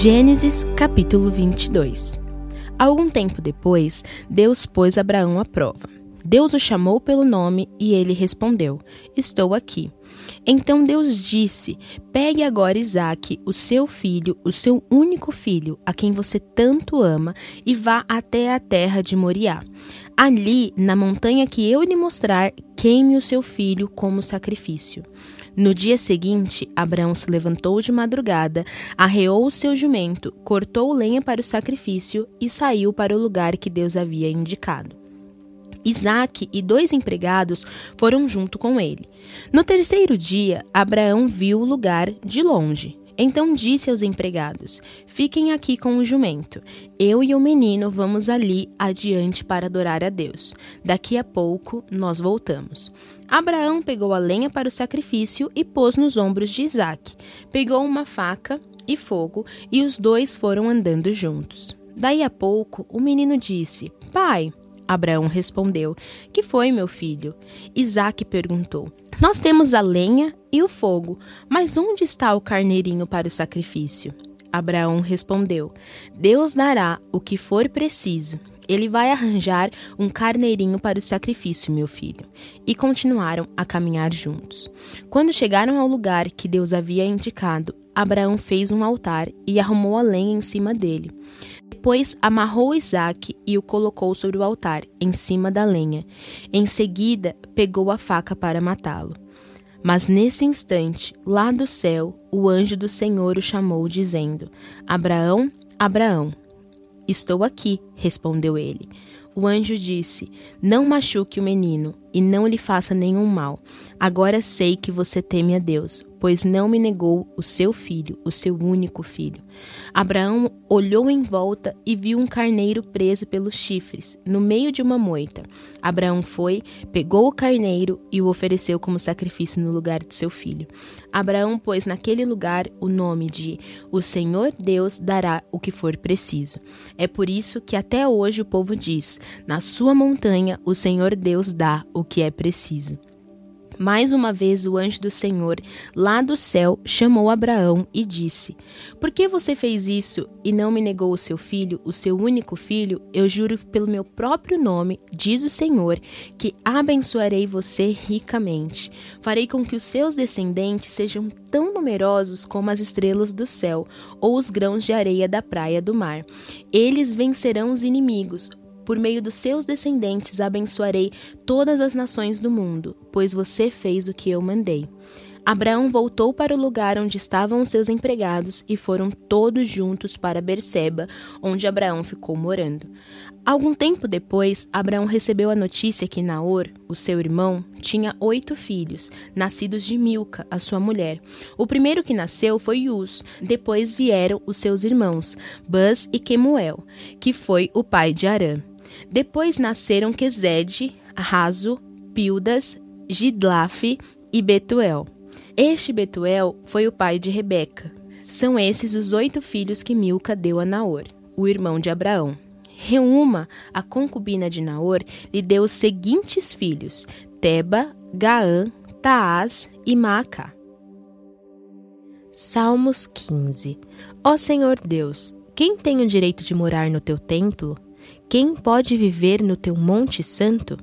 Gênesis capítulo 22 Algum tempo depois, Deus pôs Abraão à prova. Deus o chamou pelo nome e ele respondeu: Estou aqui. Então Deus disse: Pegue agora Isaque, o seu filho, o seu único filho, a quem você tanto ama, e vá até a terra de Moriá. Ali, na montanha que eu lhe mostrar, queime o seu filho como sacrifício. No dia seguinte, Abraão se levantou de madrugada, arreou o seu jumento, cortou lenha para o sacrifício e saiu para o lugar que Deus havia indicado. Isaac e dois empregados foram junto com ele. No terceiro dia, Abraão viu o lugar de longe. Então disse aos empregados: Fiquem aqui com o jumento. Eu e o menino vamos ali adiante para adorar a Deus. Daqui a pouco nós voltamos. Abraão pegou a lenha para o sacrifício e pôs nos ombros de Isaque. Pegou uma faca e fogo e os dois foram andando juntos. Daí a pouco o menino disse: Pai, Abraão respondeu: Que foi, meu filho? Isaque perguntou: Nós temos a lenha e o fogo, mas onde está o carneirinho para o sacrifício? Abraão respondeu: Deus dará o que for preciso. Ele vai arranjar um carneirinho para o sacrifício, meu filho. E continuaram a caminhar juntos. Quando chegaram ao lugar que Deus havia indicado, Abraão fez um altar e arrumou a lenha em cima dele. Depois amarrou Isaac e o colocou sobre o altar, em cima da lenha. Em seguida, pegou a faca para matá-lo. Mas nesse instante, lá do céu, o anjo do Senhor o chamou, dizendo: Abraão, Abraão. Estou aqui, respondeu ele. O anjo disse: Não machuque o menino e não lhe faça nenhum mal. Agora sei que você teme a Deus, pois não me negou o seu filho, o seu único filho. Abraão olhou em volta e viu um carneiro preso pelos chifres, no meio de uma moita. Abraão foi, pegou o carneiro e o ofereceu como sacrifício no lugar de seu filho. Abraão pôs naquele lugar o nome de O Senhor Deus dará o que for preciso. É por isso que até hoje o povo diz: Na sua montanha o Senhor Deus dá que é preciso. Mais uma vez o anjo do Senhor, lá do céu, chamou Abraão e disse: Por que você fez isso e não me negou o seu filho, o seu único filho? Eu juro pelo meu próprio nome, diz o Senhor, que abençoarei você ricamente. Farei com que os seus descendentes sejam tão numerosos como as estrelas do céu ou os grãos de areia da praia do mar. Eles vencerão os inimigos por meio dos seus descendentes abençoarei todas as nações do mundo, pois você fez o que eu mandei. Abraão voltou para o lugar onde estavam os seus empregados e foram todos juntos para Berseba, onde Abraão ficou morando. Algum tempo depois, Abraão recebeu a notícia que Naor, o seu irmão, tinha oito filhos, nascidos de Milca, a sua mulher. O primeiro que nasceu foi Uz, depois vieram os seus irmãos, Buz e Quemuel, que foi o pai de Arã. Depois nasceram Quezede, Razo, Pildas, Gidlaf e Betuel. Este Betuel foi o pai de Rebeca. São esses os oito filhos que Milca deu a Naor, o irmão de Abraão. Reuma, a concubina de Naor, lhe deu os seguintes filhos: Teba, Gaã, Taás e Maacá. Salmos 15 Ó Senhor Deus, quem tem o direito de morar no teu templo? Quem pode viver no teu monte santo?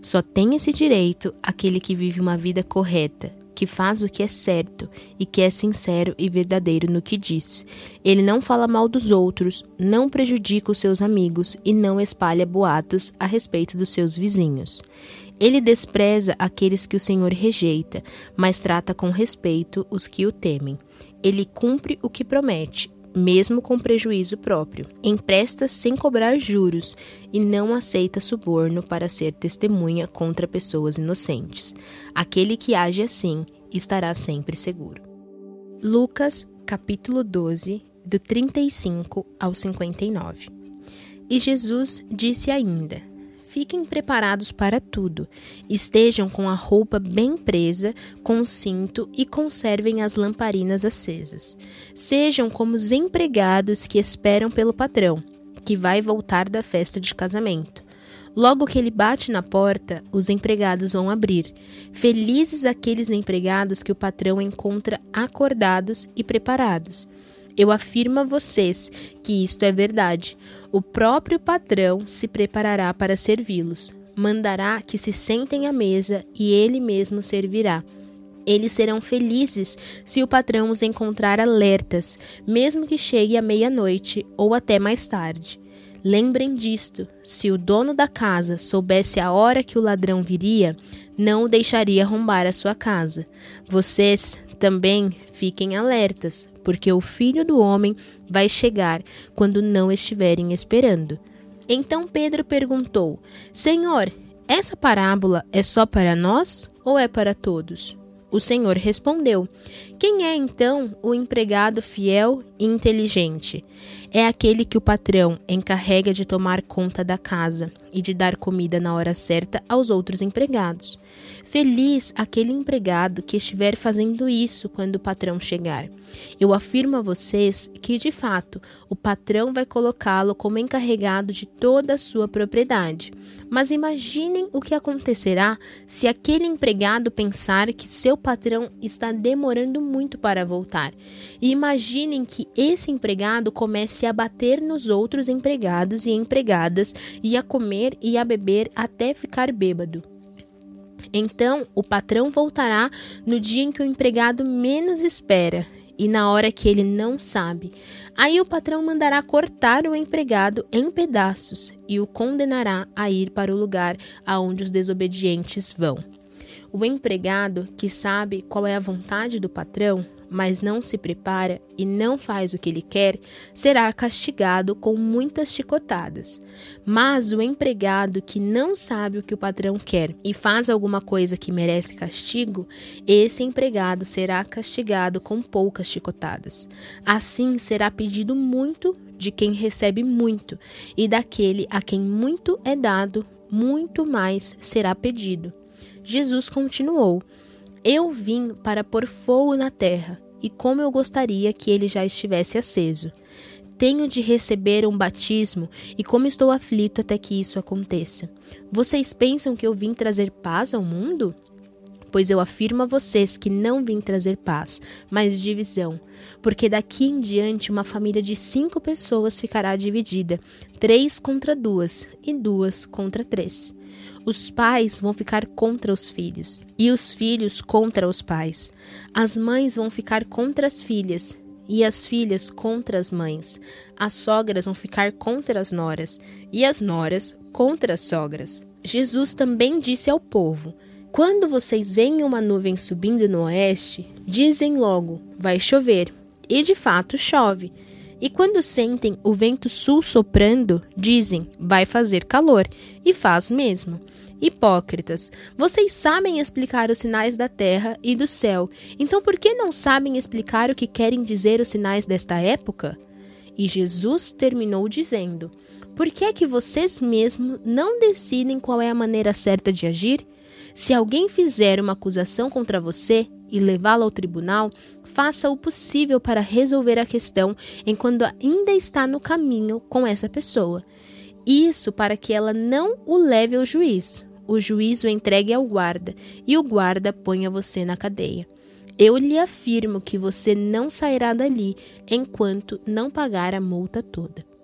Só tem esse direito aquele que vive uma vida correta, que faz o que é certo e que é sincero e verdadeiro no que diz. Ele não fala mal dos outros, não prejudica os seus amigos e não espalha boatos a respeito dos seus vizinhos. Ele despreza aqueles que o Senhor rejeita, mas trata com respeito os que o temem. Ele cumpre o que promete mesmo com prejuízo próprio. Empresta sem cobrar juros e não aceita suborno para ser testemunha contra pessoas inocentes. Aquele que age assim estará sempre seguro. Lucas, capítulo 12, do 35 ao 59. E Jesus disse ainda: Fiquem preparados para tudo. Estejam com a roupa bem presa, com o cinto e conservem as lamparinas acesas. Sejam como os empregados que esperam pelo patrão, que vai voltar da festa de casamento. Logo que ele bate na porta, os empregados vão abrir. Felizes aqueles empregados que o patrão encontra acordados e preparados. Eu afirmo a vocês que isto é verdade. O próprio patrão se preparará para servi-los. Mandará que se sentem à mesa e ele mesmo servirá. Eles serão felizes se o patrão os encontrar alertas, mesmo que chegue à meia-noite ou até mais tarde. Lembrem disto: se o dono da casa soubesse a hora que o ladrão viria, não o deixaria arrombar a sua casa. Vocês também fiquem alertas, porque o filho do homem vai chegar quando não estiverem esperando. Então Pedro perguntou: Senhor, essa parábola é só para nós ou é para todos? O Senhor respondeu: Quem é então o empregado fiel e inteligente? É aquele que o patrão encarrega de tomar conta da casa e de dar comida na hora certa aos outros empregados. Feliz aquele empregado que estiver fazendo isso quando o patrão chegar. Eu afirmo a vocês que, de fato, o patrão vai colocá-lo como encarregado de toda a sua propriedade. Mas imaginem o que acontecerá se aquele empregado pensar que seu patrão está demorando muito para voltar. E imaginem que esse empregado comece a bater nos outros empregados e empregadas e a comer e a beber até ficar bêbado. Então o patrão voltará no dia em que o empregado menos espera e na hora que ele não sabe. Aí o patrão mandará cortar o empregado em pedaços e o condenará a ir para o lugar aonde os desobedientes vão. O empregado que sabe qual é a vontade do patrão mas não se prepara e não faz o que ele quer, será castigado com muitas chicotadas. Mas o empregado que não sabe o que o patrão quer e faz alguma coisa que merece castigo, esse empregado será castigado com poucas chicotadas. Assim será pedido muito de quem recebe muito, e daquele a quem muito é dado, muito mais será pedido. Jesus continuou: eu vim para pôr fogo na terra, e como eu gostaria que ele já estivesse aceso. Tenho de receber um batismo, e como estou aflito até que isso aconteça. Vocês pensam que eu vim trazer paz ao mundo? Pois eu afirmo a vocês que não vim trazer paz, mas divisão. Porque daqui em diante uma família de cinco pessoas ficará dividida, três contra duas e duas contra três. Os pais vão ficar contra os filhos e os filhos contra os pais. As mães vão ficar contra as filhas e as filhas contra as mães. As sogras vão ficar contra as noras e as noras contra as sogras. Jesus também disse ao povo: Quando vocês veem uma nuvem subindo no oeste, dizem logo: vai chover. E de fato chove. E quando sentem o vento sul soprando, dizem: vai fazer calor. E faz mesmo. Hipócritas, vocês sabem explicar os sinais da terra e do céu, então por que não sabem explicar o que querem dizer os sinais desta época? E Jesus terminou dizendo: Por que é que vocês mesmos não decidem qual é a maneira certa de agir? Se alguém fizer uma acusação contra você e levá-la ao tribunal, faça o possível para resolver a questão enquanto ainda está no caminho com essa pessoa. Isso para que ela não o leve ao juiz. O juiz o entregue ao guarda e o guarda ponha você na cadeia. Eu lhe afirmo que você não sairá dali enquanto não pagar a multa toda.